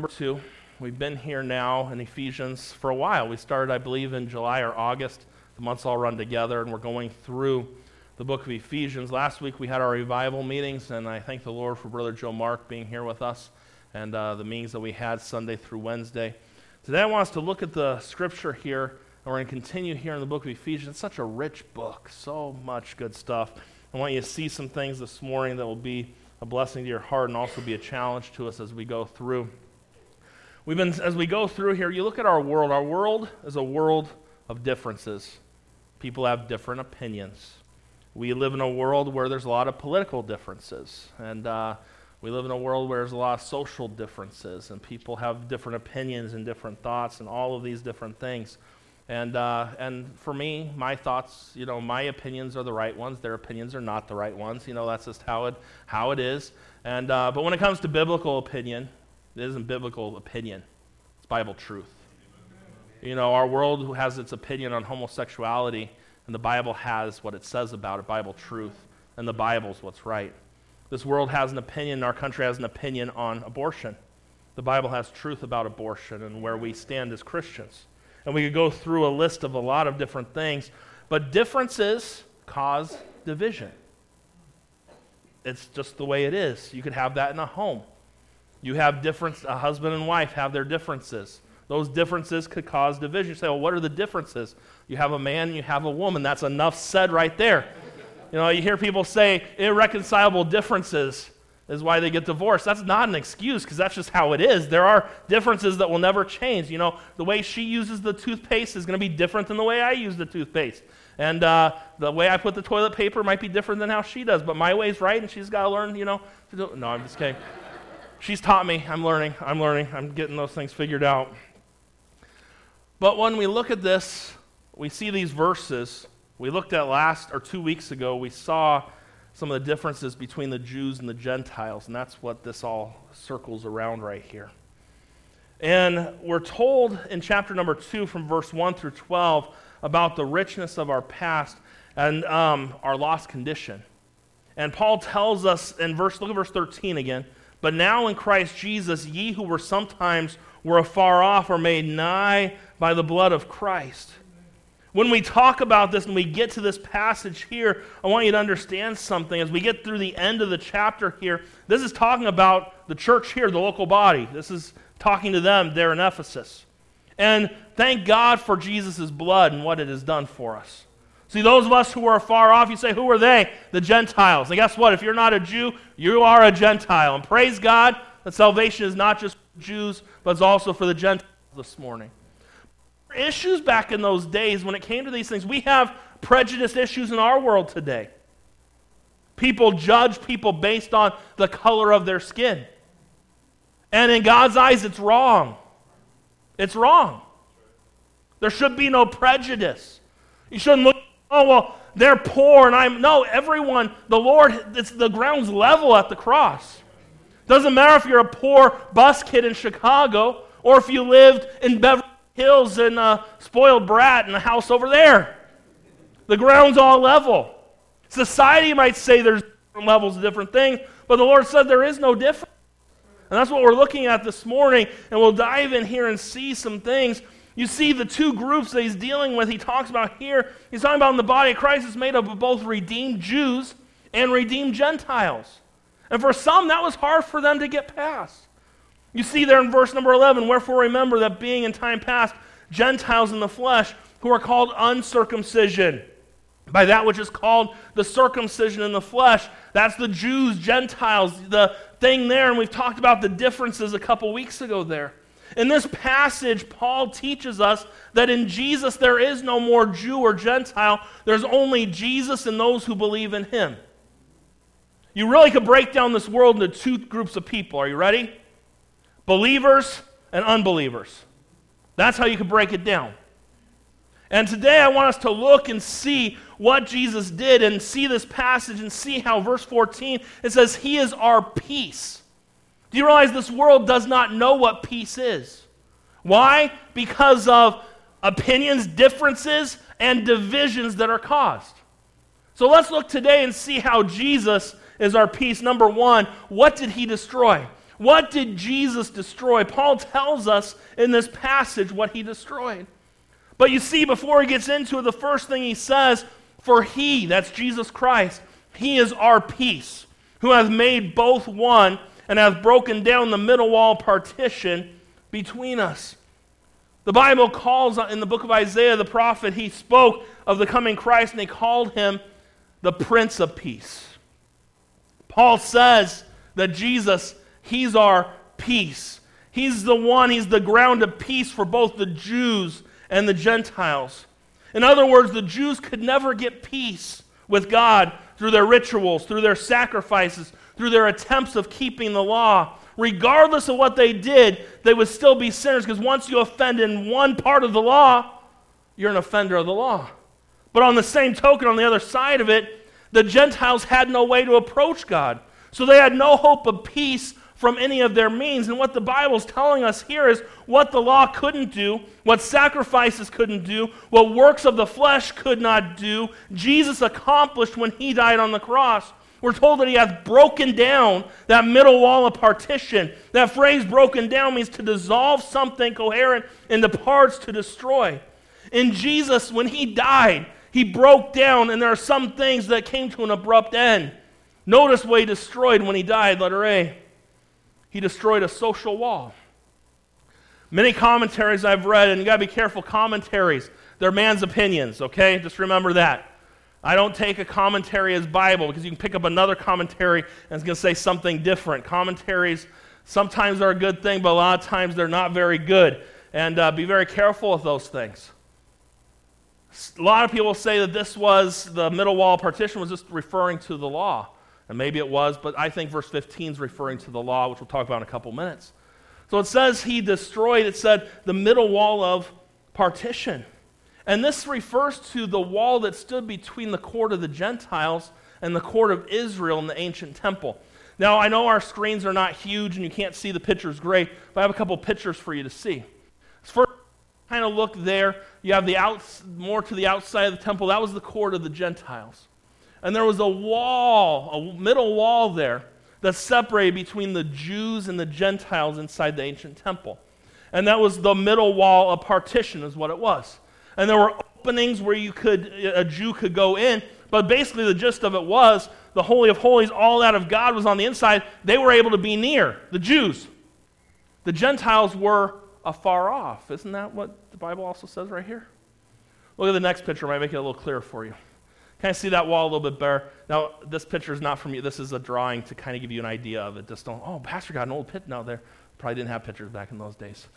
number two. We've been here now in Ephesians for a while. We started, I believe, in July or August. The months all run together, and we're going through the book of Ephesians. Last week we had our revival meetings, and I thank the Lord for Brother Joe Mark being here with us and uh, the meetings that we had Sunday through Wednesday. Today I want us to look at the scripture here, and we're going to continue here in the book of Ephesians. It's such a rich book, so much good stuff. I want you to see some things this morning that will be a blessing to your heart and also be a challenge to us as we go through. We've been, as we go through here, you look at our world. Our world is a world of differences. People have different opinions. We live in a world where there's a lot of political differences. And uh, we live in a world where there's a lot of social differences. And people have different opinions and different thoughts and all of these different things. And, uh, and for me, my thoughts, you know, my opinions are the right ones. Their opinions are not the right ones. You know, that's just how it, how it is. And, uh, but when it comes to biblical opinion, it isn't biblical opinion, it's Bible truth. You know, our world has its opinion on homosexuality, and the Bible has what it says about it Bible truth, and the Bible's what's right. This world has an opinion, our country has an opinion on abortion. The Bible has truth about abortion and where we stand as Christians. And we could go through a list of a lot of different things, but differences cause division. It's just the way it is. You could have that in a home. You have difference, a husband and wife have their differences. Those differences could cause division. You say, well, what are the differences? You have a man you have a woman. That's enough said right there. You know, you hear people say irreconcilable differences is why they get divorced. That's not an excuse because that's just how it is. There are differences that will never change. You know, the way she uses the toothpaste is going to be different than the way I use the toothpaste. And uh, the way I put the toilet paper might be different than how she does, but my way's right, and she's got to learn, you know. No, I'm just kidding. She's taught me. I'm learning. I'm learning. I'm getting those things figured out. But when we look at this, we see these verses. We looked at last or two weeks ago, we saw some of the differences between the Jews and the Gentiles, and that's what this all circles around right here. And we're told in chapter number 2, from verse 1 through 12, about the richness of our past and um, our lost condition. And Paul tells us in verse, look at verse 13 again. But now in Christ Jesus, ye who were sometimes were afar off are made nigh by the blood of Christ. When we talk about this and we get to this passage here, I want you to understand something. As we get through the end of the chapter here, this is talking about the church here, the local body. This is talking to them there in Ephesus. And thank God for Jesus' blood and what it has done for us. See, those of us who are far off, you say, who are they? The Gentiles. And guess what? If you're not a Jew, you are a Gentile. And praise God that salvation is not just for Jews, but it's also for the Gentiles this morning. Issues back in those days when it came to these things, we have prejudice issues in our world today. People judge people based on the color of their skin. And in God's eyes, it's wrong. It's wrong. There should be no prejudice. You shouldn't look oh, well, they're poor and I'm. No, everyone, the Lord, it's, the ground's level at the cross. Doesn't matter if you're a poor bus kid in Chicago or if you lived in Beverly Hills and a uh, spoiled brat in a house over there. The ground's all level. Society might say there's different levels of different things, but the Lord said there is no difference. And that's what we're looking at this morning, and we'll dive in here and see some things you see the two groups that he's dealing with, he talks about here. He's talking about in the body of Christ is made up of both redeemed Jews and redeemed Gentiles. And for some, that was hard for them to get past. You see there in verse number 11, wherefore remember that being in time past Gentiles in the flesh, who are called uncircumcision, by that which is called the circumcision in the flesh. That's the Jews, Gentiles, the thing there. And we've talked about the differences a couple weeks ago there. In this passage, Paul teaches us that in Jesus there is no more Jew or Gentile, there's only Jesus and those who believe in him. You really could break down this world into two groups of people. Are you ready? Believers and unbelievers. That's how you could break it down. And today I want us to look and see what Jesus did and see this passage and see how verse 14 it says he is our peace. Do you realize this world does not know what peace is? Why? Because of opinions, differences, and divisions that are caused. So let's look today and see how Jesus is our peace. Number one, what did he destroy? What did Jesus destroy? Paul tells us in this passage what he destroyed. But you see, before he gets into it, the first thing he says, For he, that's Jesus Christ, he is our peace, who hath made both one and hath broken down the middle wall partition between us. The Bible calls in the book of Isaiah, the prophet, he spoke of the coming Christ and they called him the Prince of Peace. Paul says that Jesus, he's our peace. He's the one, he's the ground of peace for both the Jews and the Gentiles. In other words, the Jews could never get peace with God through their rituals, through their sacrifices, through their attempts of keeping the law. Regardless of what they did, they would still be sinners because once you offend in one part of the law, you're an offender of the law. But on the same token, on the other side of it, the Gentiles had no way to approach God. So they had no hope of peace from any of their means. And what the Bible's telling us here is what the law couldn't do, what sacrifices couldn't do, what works of the flesh could not do, Jesus accomplished when he died on the cross. We're told that he hath broken down that middle wall of partition. That phrase broken down means to dissolve something coherent into parts to destroy. In Jesus, when he died, he broke down, and there are some things that came to an abrupt end. Notice what he destroyed when he died, letter A. He destroyed a social wall. Many commentaries I've read, and you got to be careful, commentaries, they're man's opinions, okay? Just remember that. I don't take a commentary as Bible because you can pick up another commentary and it's going to say something different. Commentaries sometimes are a good thing, but a lot of times they're not very good. And uh, be very careful with those things. A lot of people say that this was the middle wall partition was just referring to the law. And maybe it was, but I think verse 15 is referring to the law, which we'll talk about in a couple minutes. So it says he destroyed, it said the middle wall of partition. And this refers to the wall that stood between the court of the Gentiles and the court of Israel in the ancient temple. Now, I know our screens are not huge and you can't see the pictures great, but I have a couple pictures for you to see. First, kind of look there. You have the outs, more to the outside of the temple. That was the court of the Gentiles. And there was a wall, a middle wall there that separated between the Jews and the Gentiles inside the ancient temple. And that was the middle wall, a partition is what it was and there were openings where you could a Jew could go in. But basically, the gist of it was the Holy of Holies, all that of God was on the inside. They were able to be near the Jews. The Gentiles were afar off. Isn't that what the Bible also says right here? Look at the next picture. I might make it a little clearer for you. Kind of see that wall a little bit better. Now, this picture is not from you. This is a drawing to kind of give you an idea of it. Just don't, oh, Pastor got an old pit out there. Probably didn't have pictures back in those days.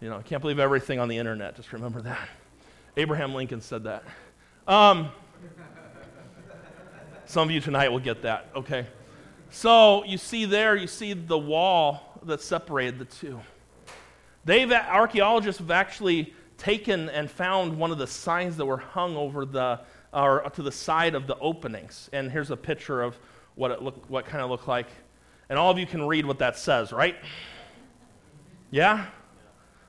You know, I can't believe everything on the internet. Just remember that. Abraham Lincoln said that. Um, some of you tonight will get that, okay? So you see there, you see the wall that separated the two. They've, archaeologists have actually taken and found one of the signs that were hung over the, or to the side of the openings. And here's a picture of what it looked, what kind of looked like. And all of you can read what that says, right? Yeah?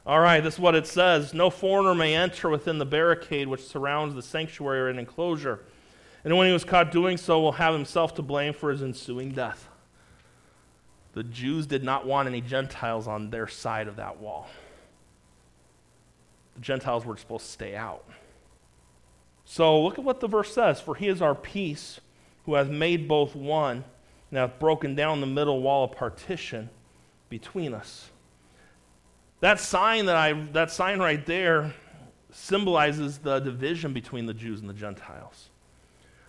All right, this is what it says No foreigner may enter within the barricade which surrounds the sanctuary or an enclosure. And when he was caught doing so, will have himself to blame for his ensuing death. The Jews did not want any Gentiles on their side of that wall. The Gentiles were supposed to stay out. So look at what the verse says For he is our peace, who hath made both one, and hath broken down the middle wall of partition between us that sign that I that sign right there symbolizes the division between the Jews and the Gentiles.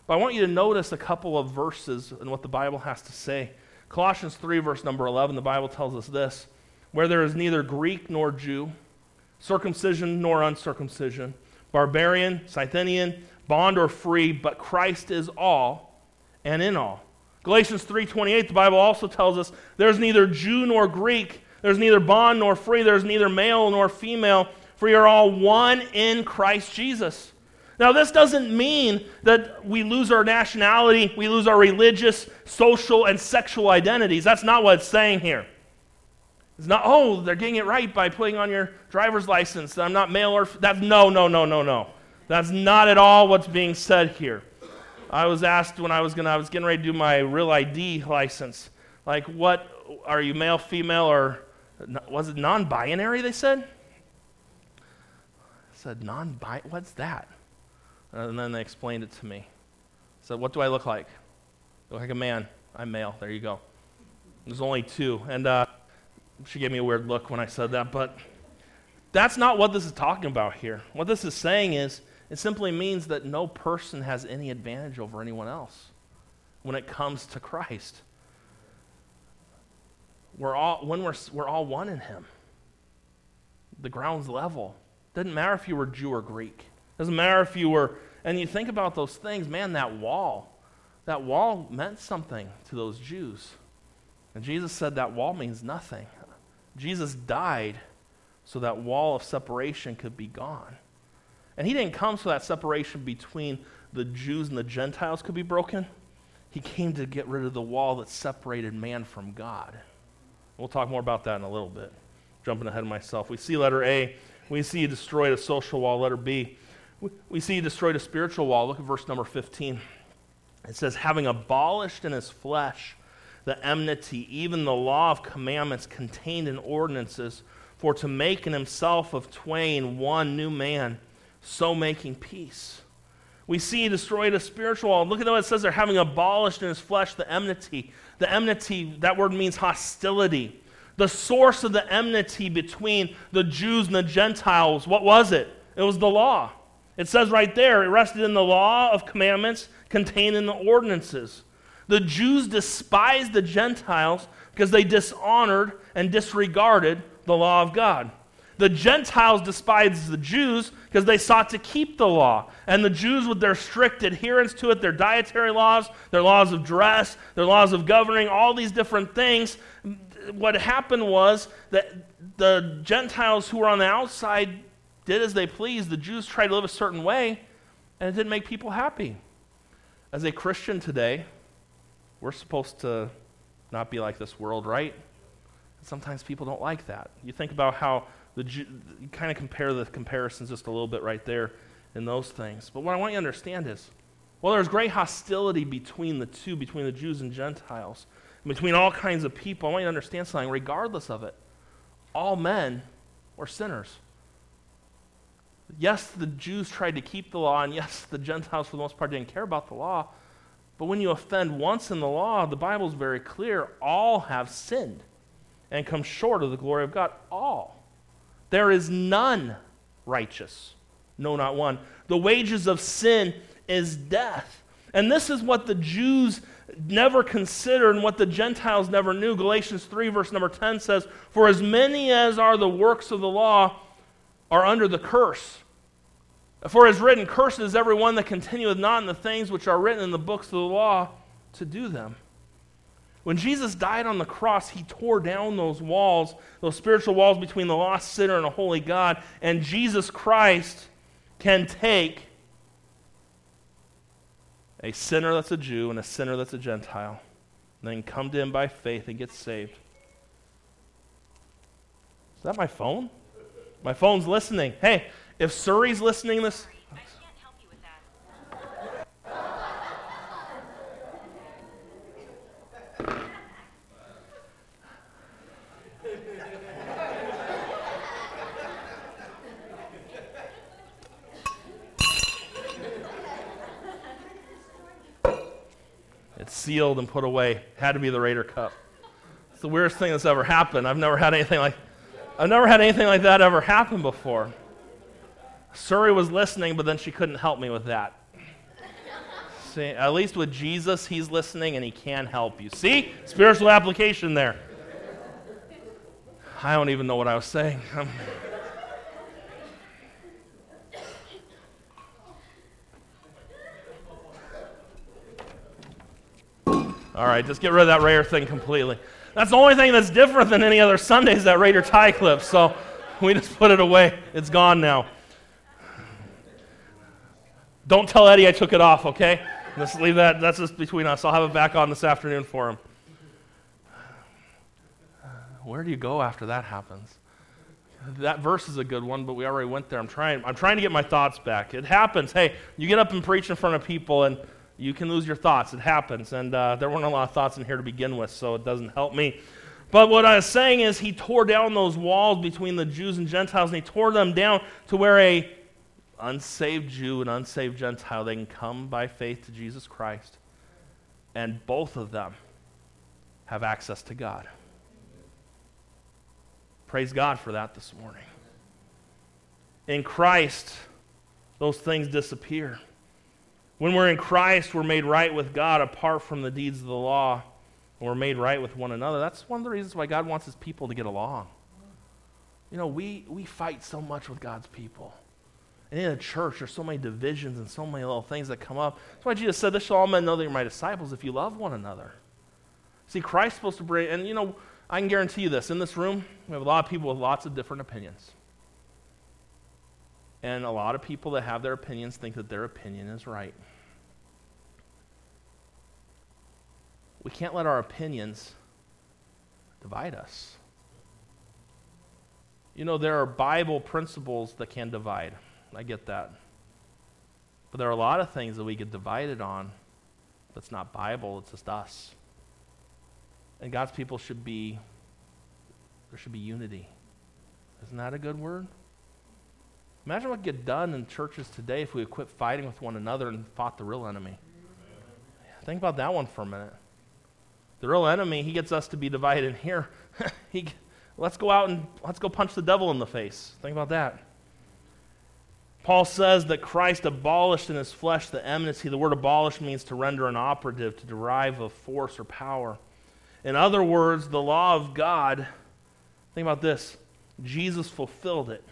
But I want you to notice a couple of verses and what the Bible has to say. Colossians 3 verse number 11 the Bible tells us this, where there is neither Greek nor Jew, circumcision nor uncircumcision, barbarian, Scythian, bond or free, but Christ is all and in all. Galatians 3:28 the Bible also tells us there's neither Jew nor Greek, there's neither bond nor free, there's neither male nor female, for you're all one in Christ Jesus. Now, this doesn't mean that we lose our nationality, we lose our religious, social, and sexual identities. That's not what it's saying here. It's not, oh, they're getting it right by putting on your driver's license that I'm not male or. That's no, no, no, no, no. That's not at all what's being said here. I was asked when I was, gonna, I was getting ready to do my real ID license, like, what, are you male, female, or was it non binary? They said. I said, non binary? What's that? And then they explained it to me. I said, What do I look like? I look like a man. I'm male. There you go. There's only two. And uh, she gave me a weird look when I said that, but that's not what this is talking about here. What this is saying is it simply means that no person has any advantage over anyone else when it comes to Christ. We're all, when we're, we're all one in Him. The ground's level. Doesn't matter if you were Jew or Greek. Doesn't matter if you were, and you think about those things, man, that wall, that wall meant something to those Jews. And Jesus said that wall means nothing. Jesus died so that wall of separation could be gone. And he didn't come so that separation between the Jews and the Gentiles could be broken. He came to get rid of the wall that separated man from God. We'll talk more about that in a little bit. Jumping ahead of myself. We see letter A. We see he destroyed a social wall. Letter B. We see he destroyed a spiritual wall. Look at verse number 15. It says, having abolished in his flesh the enmity, even the law of commandments contained in ordinances, for to make in himself of twain one new man, so making peace. We see destroyed a spiritual wall. Look at what it says there, having abolished in his flesh the enmity. The enmity, that word means hostility. The source of the enmity between the Jews and the Gentiles, what was it? It was the law. It says right there, it rested in the law of commandments contained in the ordinances. The Jews despised the Gentiles because they dishonored and disregarded the law of God. The Gentiles despised the Jews because they sought to keep the law. And the Jews, with their strict adherence to it, their dietary laws, their laws of dress, their laws of governing, all these different things, what happened was that the Gentiles who were on the outside did as they pleased. The Jews tried to live a certain way, and it didn't make people happy. As a Christian today, we're supposed to not be like this world, right? Sometimes people don't like that. You think about how the you kind of compare the comparisons just a little bit right there in those things. But what I want you to understand is, well, there's great hostility between the two, between the Jews and Gentiles, and between all kinds of people. I want you to understand something. Regardless of it, all men were sinners. Yes, the Jews tried to keep the law, and yes, the Gentiles, for the most part, didn't care about the law. But when you offend once in the law, the Bible is very clear all have sinned and come short of the glory of God. All. There is none righteous, no, not one. The wages of sin is death. And this is what the Jews never considered and what the Gentiles never knew. Galatians 3, verse number 10 says, For as many as are the works of the law are under the curse. For it is written, Cursed is everyone that continueth not in the things which are written in the books of the law to do them. When Jesus died on the cross, he tore down those walls, those spiritual walls between the lost sinner and a holy God. And Jesus Christ can take a sinner that's a Jew and a sinner that's a Gentile, and then come to him by faith and get saved. Is that my phone? My phone's listening. Hey, if Siri's listening this, It's sealed and put away. Had to be the Raider Cup. It's the weirdest thing that's ever happened. I've never had anything like I've never had anything like that ever happen before. Siri was listening, but then she couldn't help me with that. See, at least with Jesus, he's listening and he can help you. See? Spiritual application there. I don't even know what I was saying. All right, just get rid of that Raider thing completely. That's the only thing that's different than any other Sundays, that Raider tie clip. So we just put it away. It's gone now. Don't tell Eddie I took it off, okay? Let's leave that. That's just between us. I'll have it back on this afternoon for him. Where do you go after that happens? That verse is a good one, but we already went there. I'm trying. I'm trying to get my thoughts back. It happens. Hey, you get up and preach in front of people, and you can lose your thoughts. It happens, and uh, there weren't a lot of thoughts in here to begin with, so it doesn't help me. But what I was saying is, he tore down those walls between the Jews and Gentiles, and he tore them down to where a unsaved Jew and unsaved Gentile they can come by faith to Jesus Christ, and both of them have access to God. Praise God for that this morning. In Christ, those things disappear. When we're in Christ, we're made right with God apart from the deeds of the law. And we're made right with one another. That's one of the reasons why God wants his people to get along. You know, we, we fight so much with God's people. And in a church, there's so many divisions and so many little things that come up. That's why Jesus said, This shall all men know that you're my disciples if you love one another. See, Christ's supposed to bring, and you know, I can guarantee you this in this room, we have a lot of people with lots of different opinions. And a lot of people that have their opinions think that their opinion is right. We can't let our opinions divide us. You know, there are Bible principles that can divide. I get that. But there are a lot of things that we get divided on that's not Bible, it's just us. And God's people should be, there should be unity. Isn't that a good word? Imagine what get done in churches today if we quit fighting with one another and fought the real enemy. Think about that one for a minute. The real enemy, he gets us to be divided here. he, let's go out and let's go punch the devil in the face. Think about that. Paul says that Christ abolished in his flesh the enmity. The word abolish means to render inoperative, to derive of force or power. In other words, the law of God, think about this Jesus fulfilled it.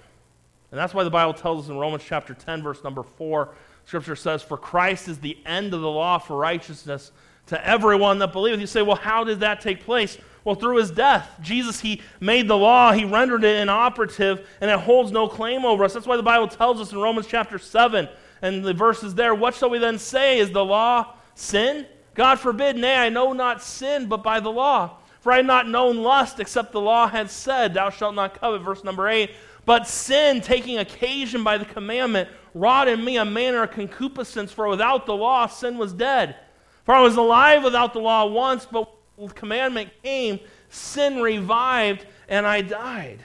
And that's why the Bible tells us in Romans chapter 10, verse number 4, Scripture says, For Christ is the end of the law for righteousness to everyone that believeth. You say, well, how did that take place? Well, through his death. Jesus, he made the law, he rendered it inoperative, and it holds no claim over us. That's why the Bible tells us in Romans chapter 7 and the verses there, what shall we then say? Is the law sin? God forbid, nay, I know not sin, but by the law. For I had not known lust, except the law had said, Thou shalt not covet. Verse number 8. But sin, taking occasion by the commandment, wrought in me a manner of concupiscence, for without the law sin was dead. For I was alive without the law once, but when the commandment came, sin revived, and I died.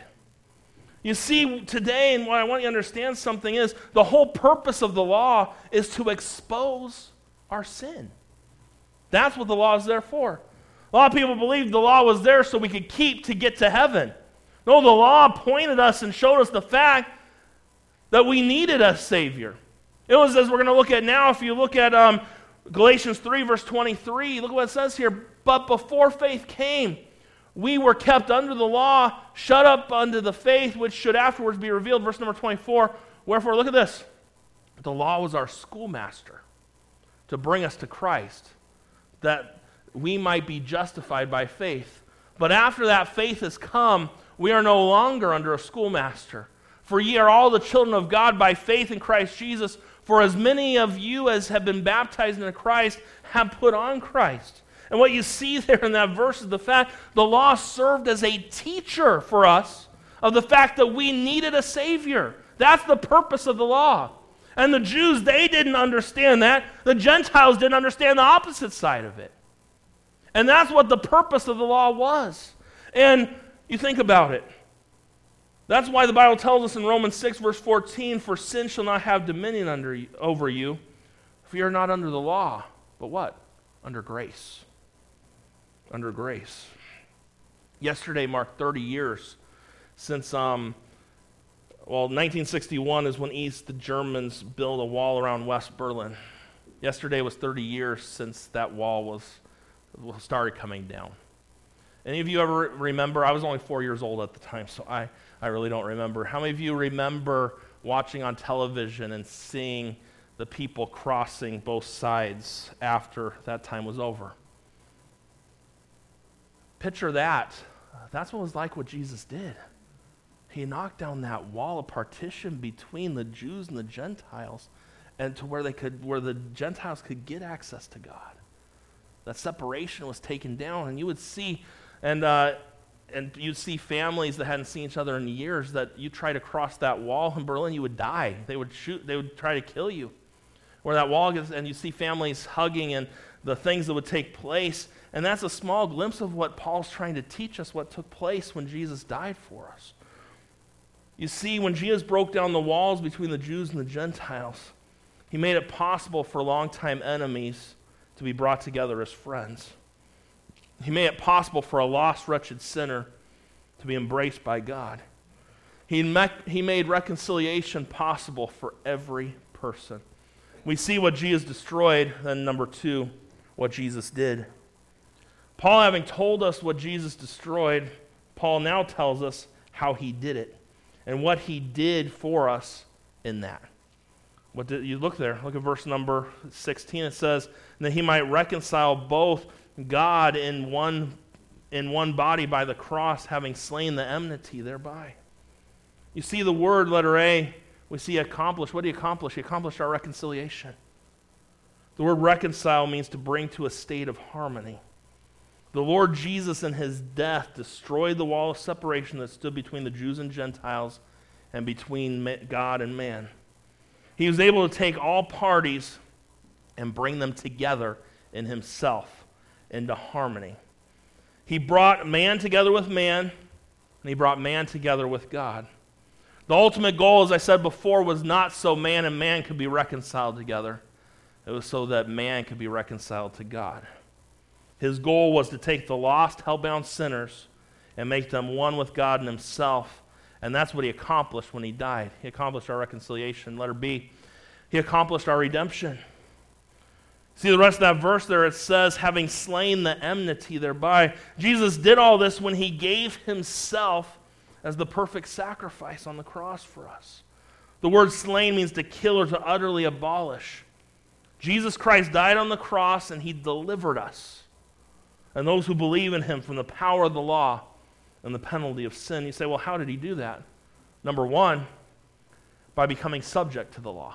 You see, today, and what I want you to understand something is the whole purpose of the law is to expose our sin. That's what the law is there for. A lot of people believe the law was there so we could keep to get to heaven. No, the law pointed us and showed us the fact that we needed a Savior. It was as we're going to look at now. If you look at um, Galatians 3, verse 23, look what it says here. But before faith came, we were kept under the law, shut up under the faith which should afterwards be revealed. Verse number 24. Wherefore, look at this. The law was our schoolmaster to bring us to Christ that we might be justified by faith. But after that faith has come, we are no longer under a schoolmaster. For ye are all the children of God by faith in Christ Jesus. For as many of you as have been baptized into Christ have put on Christ. And what you see there in that verse is the fact the law served as a teacher for us of the fact that we needed a Savior. That's the purpose of the law. And the Jews, they didn't understand that. The Gentiles didn't understand the opposite side of it. And that's what the purpose of the law was. And you think about it. That's why the Bible tells us in Romans 6, verse 14, For sin shall not have dominion under over you, for you are not under the law, but what? Under grace. Under grace. Yesterday marked 30 years since um, well, 1961 is when East the Germans built a wall around West Berlin. Yesterday was 30 years since that wall was started coming down. Any of you ever remember? I was only four years old at the time, so I, I really don't remember. How many of you remember watching on television and seeing the people crossing both sides after that time was over? Picture that. That's what it was like what Jesus did. He knocked down that wall of partition between the Jews and the Gentiles and to where they could where the Gentiles could get access to God. That separation was taken down, and you would see, and uh, and you'd see families that hadn't seen each other in years that you try to cross that wall in Berlin, you would die. They would shoot, they would try to kill you. Where that wall is, and you see families hugging, and the things that would take place. And that's a small glimpse of what Paul's trying to teach us, what took place when Jesus died for us. You see, when Jesus broke down the walls between the Jews and the Gentiles, he made it possible for longtime enemies to be brought together as friends. He made it possible for a lost, wretched sinner to be embraced by God. He, met, he made reconciliation possible for every person. We see what Jesus destroyed, then, number two, what Jesus did. Paul, having told us what Jesus destroyed, Paul now tells us how he did it and what he did for us in that. What did you look there? Look at verse number 16. It says that he might reconcile both God in one in one body by the cross, having slain the enmity thereby. You see the word letter A, we see accomplish. What do you accomplish? He accomplished our reconciliation. The word reconcile means to bring to a state of harmony. The Lord Jesus, in his death, destroyed the wall of separation that stood between the Jews and Gentiles and between God and man. He was able to take all parties and bring them together in himself into harmony. He brought man together with man, and he brought man together with God. The ultimate goal, as I said before, was not so man and man could be reconciled together, it was so that man could be reconciled to God. His goal was to take the lost, hell-bound sinners and make them one with God and himself. And that's what he accomplished when he died. He accomplished our reconciliation. Letter B, he accomplished our redemption. See the rest of that verse there, it says, having slain the enmity thereby. Jesus did all this when he gave himself as the perfect sacrifice on the cross for us. The word slain means to kill or to utterly abolish. Jesus Christ died on the cross and he delivered us and those who believe in him from the power of the law and the penalty of sin. You say, well, how did he do that? Number one, by becoming subject to the law.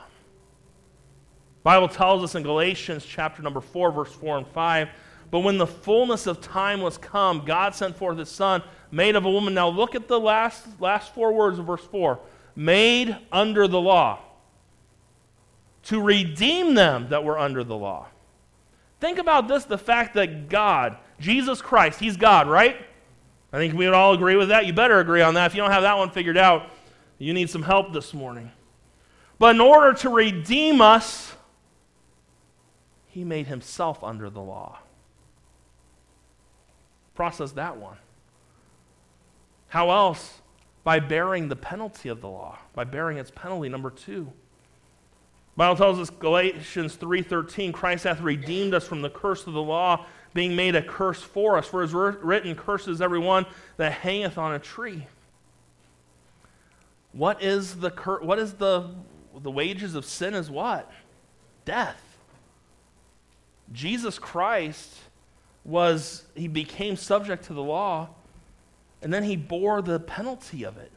Bible tells us in Galatians chapter number 4 verse 4 and 5, but when the fullness of time was come, God sent forth his son, made of a woman. Now look at the last last four words of verse 4. Made under the law to redeem them that were under the law. Think about this the fact that God Jesus Christ, He's God, right? I think we would all agree with that. You better agree on that. If you don't have that one figured out, you need some help this morning. But in order to redeem us, He made Himself under the law. Process that one. How else? By bearing the penalty of the law, by bearing its penalty. Number two. Bible tells us Galatians 3:13 Christ hath redeemed us from the curse of the law being made a curse for us. For it is written, Curses everyone that hangeth on a tree. What is the cur- what is the the wages of sin is what? Death. Jesus Christ was he became subject to the law and then he bore the penalty of it.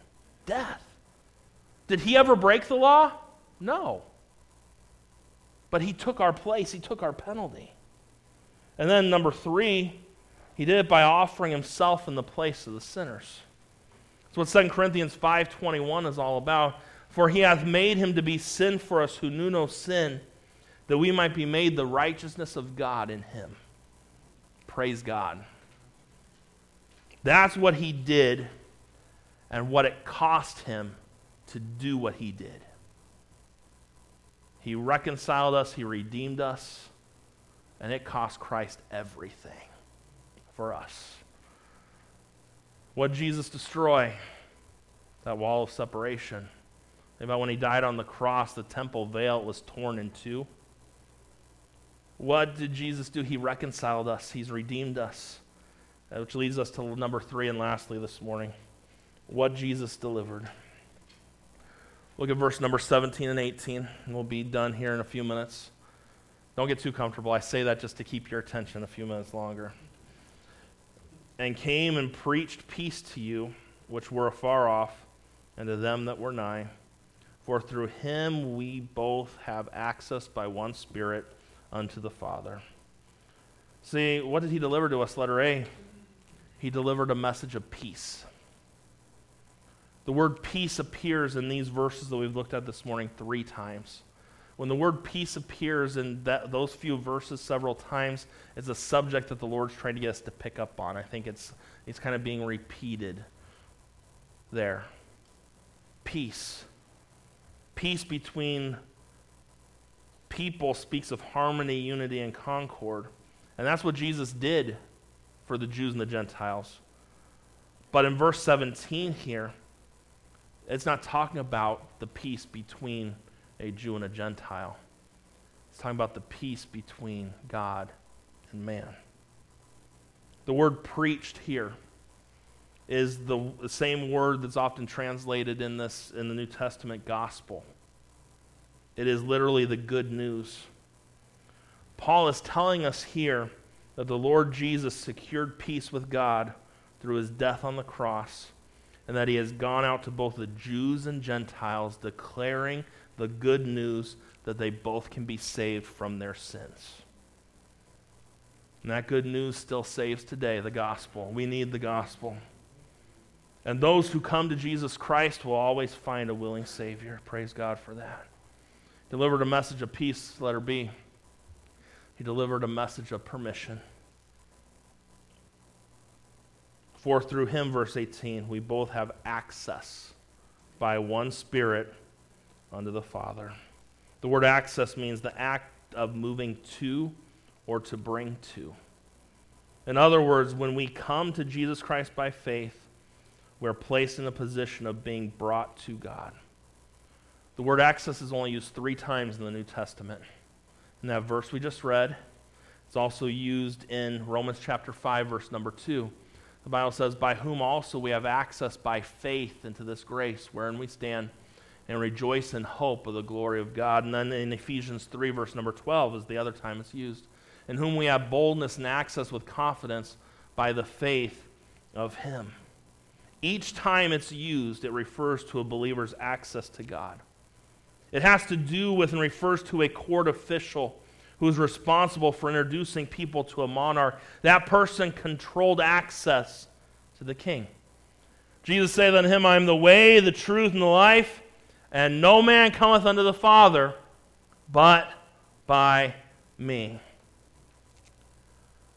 Death. Did he ever break the law? No. But he took our place, he took our penalty. And then number three, he did it by offering himself in the place of the sinners. That's what 2 Corinthians 5.21 is all about. For he hath made him to be sin for us who knew no sin, that we might be made the righteousness of God in him. Praise God. That's what he did and what it cost him to do what he did. He reconciled us, he redeemed us, and it cost Christ everything for us. What Jesus destroy? That wall of separation. Think about when he died on the cross, the temple veil was torn in two. What did Jesus do? He reconciled us, He's redeemed us. Uh, which leads us to number three and lastly this morning what Jesus delivered. Look at verse number 17 and 18, and we'll be done here in a few minutes. Don't get too comfortable. I say that just to keep your attention a few minutes longer. And came and preached peace to you, which were afar off, and to them that were nigh. For through him we both have access by one Spirit unto the Father. See, what did he deliver to us? Letter A. He delivered a message of peace. The word peace appears in these verses that we've looked at this morning three times. when the word peace appears in that, those few verses several times, it's a subject that the Lord's trying to get us to pick up on. I think it's, it's kind of being repeated there. Peace. Peace between people speaks of harmony, unity, and concord. And that's what Jesus did for the Jews and the Gentiles. But in verse 17 here, it's not talking about the peace between a Jew and a Gentile. It's talking about the peace between God and man. The word preached here is the, same word that's often translated in this in the New Testament gospel. It is literally the good news. Paul is telling us here that the Lord Jesus secured peace with God through his death on the cross, and that he has gone out to both the Jews and Gentiles declaring the good news that they both can be saved from their sins. And that good news still saves today, the gospel. We need the gospel. And those who come to Jesus Christ will always find a willing Savior. Praise God for that. Delivered a message of peace, letter B. He delivered a message of permission. For through him, verse 18, we both have access by one Spirit unto the Father. The word access means the act of moving to or to bring to. In other words, when we come to Jesus Christ by faith, we're placed in a position of being brought to God. The word access is only used three times in the New Testament. In that verse we just read, it's also used in Romans chapter 5, verse number 2. The Bible says, By whom also we have access by faith into this grace wherein we stand and rejoice in hope of the glory of God. And then in Ephesians 3, verse number 12, is the other time it's used. In whom we have boldness and access with confidence by the faith of Him. Each time it's used, it refers to a believer's access to God. It has to do with and refers to a court official who is responsible for introducing people to a monarch. That person controlled access to the king. Jesus said unto him, I am the way, the truth, and the life, and no man cometh unto the Father but by me.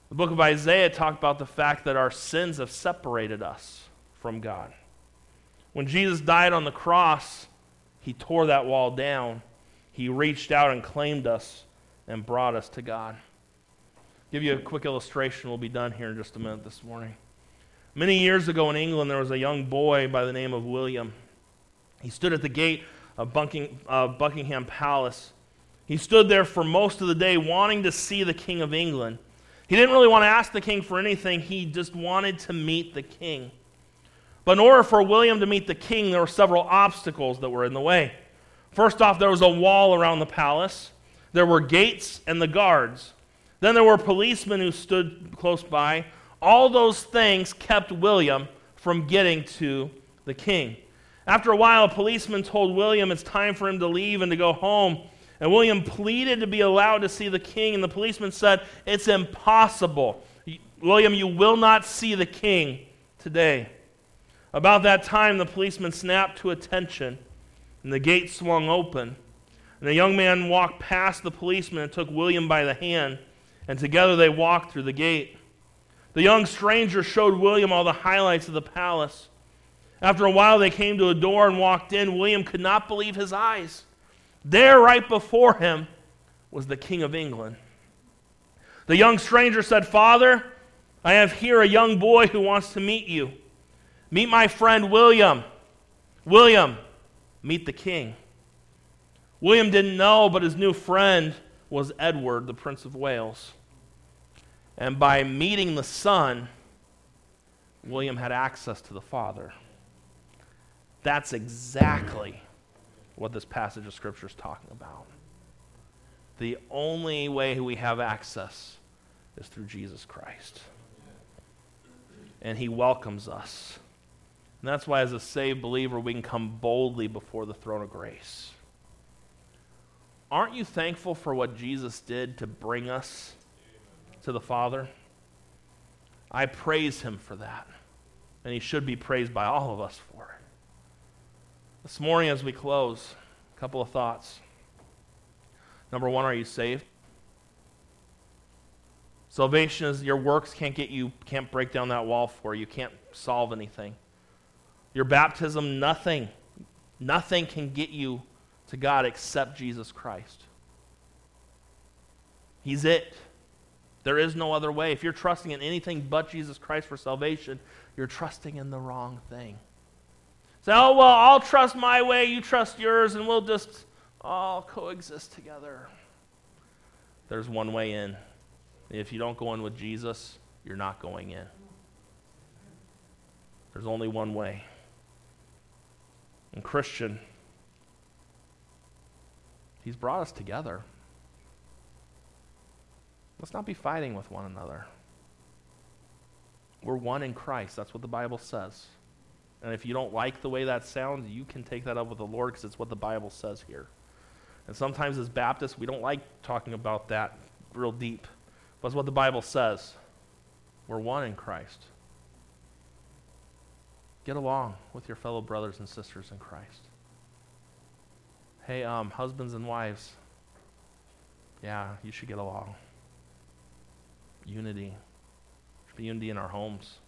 The book of Isaiah talked about the fact that our sins have separated us from God. When Jesus died on the cross, he tore that wall down. He reached out and claimed us and brought us to God. Give you a quick illustration. We'll be done here in just a minute this morning. Many years ago in England, there was a young boy by the name of William. He stood at the gate of Buckingham Palace. He stood there for most of the day wanting to see the King of England. He didn't really want to ask the king for anything, he just wanted to meet the king. But in order for William to meet the king, there were several obstacles that were in the way. First off, there was a wall around the palace, there were gates and the guards. Then there were policemen who stood close by. All those things kept William from getting to the king. After a while, a policeman told William it's time for him to leave and to go home. And William pleaded to be allowed to see the king, and the policeman said, It's impossible. William, you will not see the king today. About that time, the policeman snapped to attention, and the gate swung open. And the young man walked past the policeman and took William by the hand, and together they walked through the gate. The young stranger showed William all the highlights of the palace. After a while, they came to a door and walked in. William could not believe his eyes. There, right before him, was the King of England. The young stranger said, Father, I have here a young boy who wants to meet you. Meet my friend William. William, meet the king. William didn't know, but his new friend was Edward, the Prince of Wales. And by meeting the son, William had access to the father. That's exactly what this passage of Scripture is talking about. The only way we have access is through Jesus Christ. And He welcomes us. And that's why, as a saved believer, we can come boldly before the throne of grace. Aren't you thankful for what Jesus did to bring us to the Father? I praise Him for that. And He should be praised by all of us for it. This morning, as we close, a couple of thoughts. Number one, are you saved? Salvation is your works can't get you, can't break down that wall for you, can't solve anything. Your baptism, nothing, nothing can get you to God except Jesus Christ. He's it. There is no other way. If you're trusting in anything but Jesus Christ for salvation, you're trusting in the wrong thing. Say, oh, well, I'll trust my way, you trust yours, and we'll just all coexist together. There's one way in. If you don't go in with Jesus, you're not going in. There's only one way. And Christian, He's brought us together. Let's not be fighting with one another. We're one in Christ. That's what the Bible says. And if you don't like the way that sounds, you can take that up with the Lord because it's what the Bible says here. And sometimes as Baptists, we don't like talking about that real deep. But it's what the Bible says. We're one in Christ. Get along with your fellow brothers and sisters in Christ. Hey, um, husbands and wives, yeah, you should get along. Unity. For unity in our homes.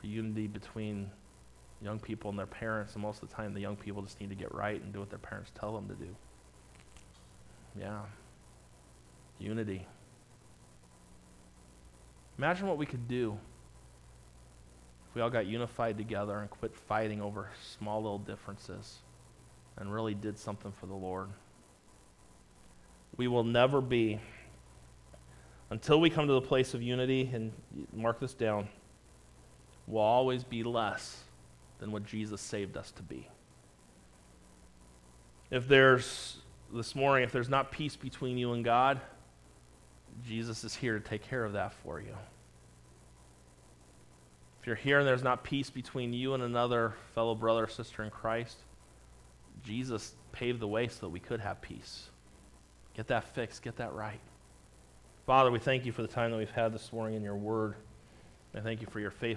For unity between young people and their parents, and most of the time the young people just need to get right and do what their parents tell them to do. Yeah. Unity. Imagine what we could do we all got unified together and quit fighting over small little differences and really did something for the Lord. We will never be, until we come to the place of unity, and mark this down, will always be less than what Jesus saved us to be. If there's, this morning, if there's not peace between you and God, Jesus is here to take care of that for you. You're here and there's not peace between you and another fellow brother or sister in Christ, Jesus paved the way so that we could have peace. Get that fixed, get that right. Father, we thank you for the time that we've had this morning in your word. I thank you for your faith.